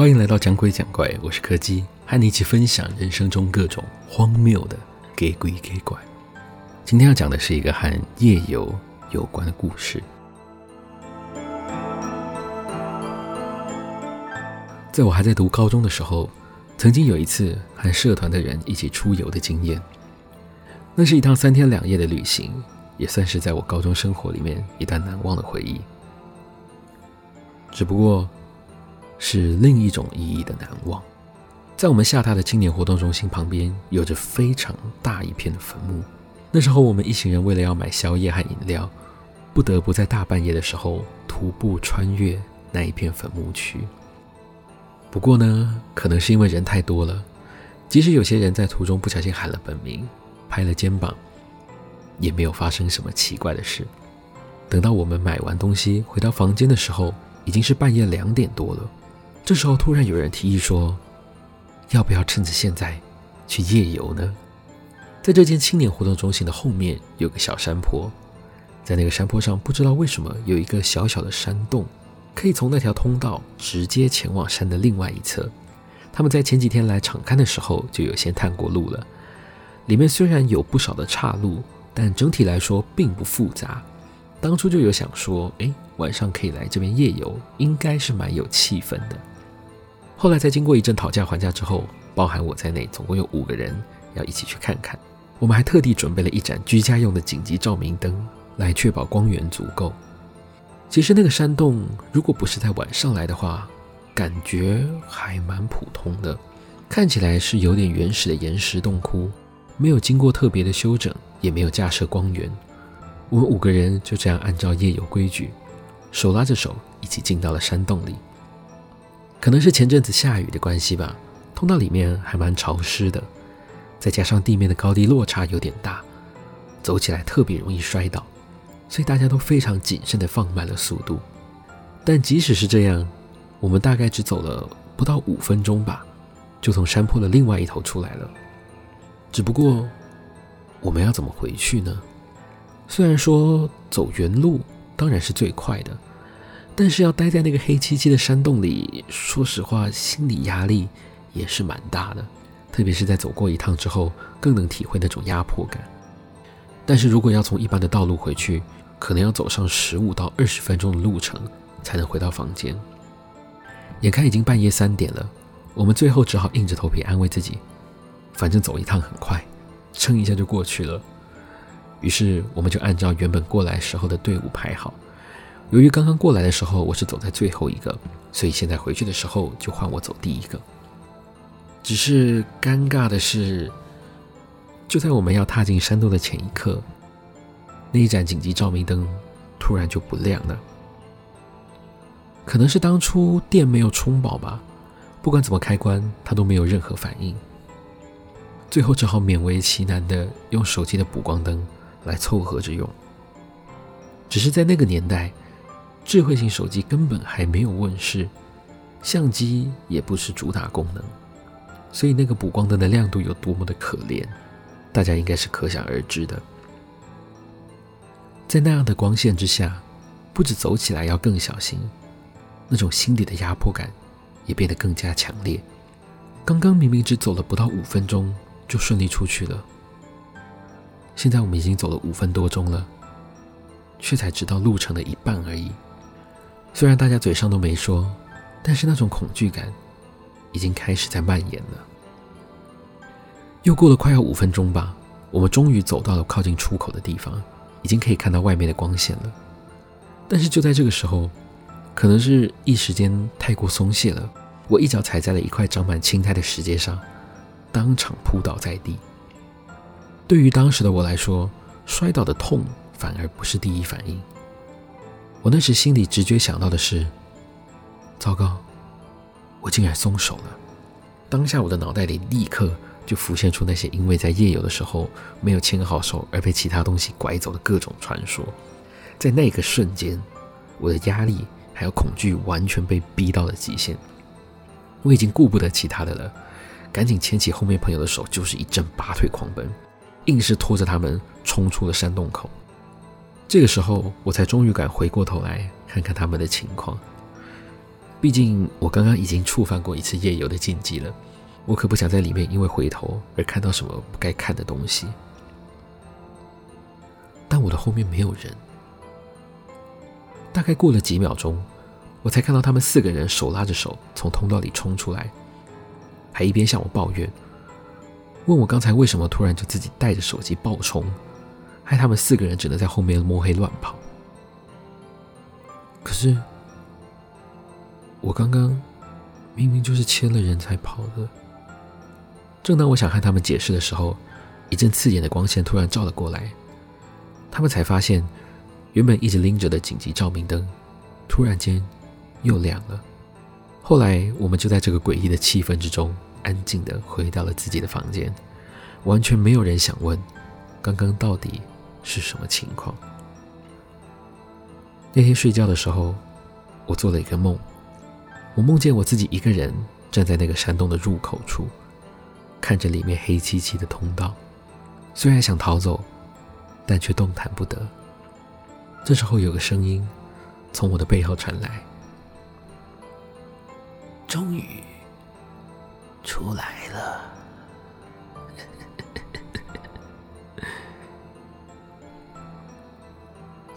欢迎来到讲鬼讲怪，我是柯基，和你一起分享人生中各种荒谬的给鬼给怪。今天要讲的是一个和夜游有关的故事。在我还在读高中的时候，曾经有一次和社团的人一起出游的经验。那是一趟三天两夜的旅行，也算是在我高中生活里面一段难忘的回忆。只不过，是另一种意义的难忘。在我们下榻的青年活动中心旁边，有着非常大一片的坟墓。那时候，我们一行人为了要买宵夜和饮料，不得不在大半夜的时候徒步穿越那一片坟墓区。不过呢，可能是因为人太多了，即使有些人在途中不小心喊了本名，拍了肩膀，也没有发生什么奇怪的事。等到我们买完东西回到房间的时候，已经是半夜两点多了。这时候突然有人提议说：“要不要趁着现在去夜游呢？”在这间青年活动中心的后面有个小山坡，在那个山坡上不知道为什么有一个小小的山洞，可以从那条通道直接前往山的另外一侧。他们在前几天来场勘的时候就有先探过路了。里面虽然有不少的岔路，但整体来说并不复杂。当初就有想说，哎，晚上可以来这边夜游，应该是蛮有气氛的。后来在经过一阵讨价还价之后，包含我在内，总共有五个人要一起去看看。我们还特地准备了一盏居家用的紧急照明灯，来确保光源足够。其实那个山洞，如果不是在晚上来的话，感觉还蛮普通的，看起来是有点原始的岩石洞窟，没有经过特别的修整，也没有架设光源。我们五个人就这样按照夜游规矩，手拉着手一起进到了山洞里。可能是前阵子下雨的关系吧，通道里面还蛮潮湿的，再加上地面的高低落差有点大，走起来特别容易摔倒，所以大家都非常谨慎地放慢了速度。但即使是这样，我们大概只走了不到五分钟吧，就从山坡的另外一头出来了。只不过，我们要怎么回去呢？虽然说走原路当然是最快的。但是要待在那个黑漆漆的山洞里，说实话，心理压力也是蛮大的。特别是在走过一趟之后，更能体会那种压迫感。但是如果要从一般的道路回去，可能要走上十五到二十分钟的路程才能回到房间。眼看已经半夜三点了，我们最后只好硬着头皮安慰自己，反正走一趟很快，撑一下就过去了。于是我们就按照原本过来时候的队伍排好。由于刚刚过来的时候我是走在最后一个，所以现在回去的时候就换我走第一个。只是尴尬的是，就在我们要踏进山洞的前一刻，那一盏紧急照明灯突然就不亮了。可能是当初电没有充饱吧，不管怎么开关，它都没有任何反应。最后只好勉为其难的用手机的补光灯来凑合着用。只是在那个年代。智慧型手机根本还没有问世，相机也不是主打功能，所以那个补光灯的亮度有多么的可怜，大家应该是可想而知的。在那样的光线之下，不止走起来要更小心，那种心理的压迫感也变得更加强烈。刚刚明明只走了不到五分钟就顺利出去了，现在我们已经走了五分多钟了，却才知道路程的一半而已。虽然大家嘴上都没说，但是那种恐惧感已经开始在蔓延了。又过了快要五分钟吧，我们终于走到了靠近出口的地方，已经可以看到外面的光线了。但是就在这个时候，可能是一时间太过松懈了，我一脚踩在了一块长满青苔的石阶上，当场扑倒在地。对于当时的我来说，摔倒的痛反而不是第一反应。我那时心里直觉想到的是：糟糕，我竟然松手了。当下我的脑袋里立刻就浮现出那些因为在夜游的时候没有牵好手而被其他东西拐走的各种传说。在那个瞬间，我的压力还有恐惧完全被逼到了极限。我已经顾不得其他的了，赶紧牵起后面朋友的手，就是一阵拔腿狂奔，硬是拖着他们冲出了山洞口。这个时候，我才终于敢回过头来看看他们的情况。毕竟我刚刚已经触犯过一次夜游的禁忌了，我可不想在里面因为回头而看到什么不该看的东西。但我的后面没有人，大概过了几秒钟，我才看到他们四个人手拉着手从通道里冲出来，还一边向我抱怨，问我刚才为什么突然就自己带着手机爆冲，害他们四个人只能在后面摸黑乱跑。可是。我刚刚明明就是牵了人才跑的。正当我想和他们解释的时候，一阵刺眼的光线突然照了过来，他们才发现，原本一直拎着的紧急照明灯，突然间又亮了。后来，我们就在这个诡异的气氛之中，安静地回到了自己的房间，完全没有人想问，刚刚到底是什么情况。那天睡觉的时候，我做了一个梦。我梦见我自己一个人站在那个山洞的入口处，看着里面黑漆漆的通道，虽然想逃走，但却动弹不得。这时候有个声音从我的背后传来：“终于出来了。”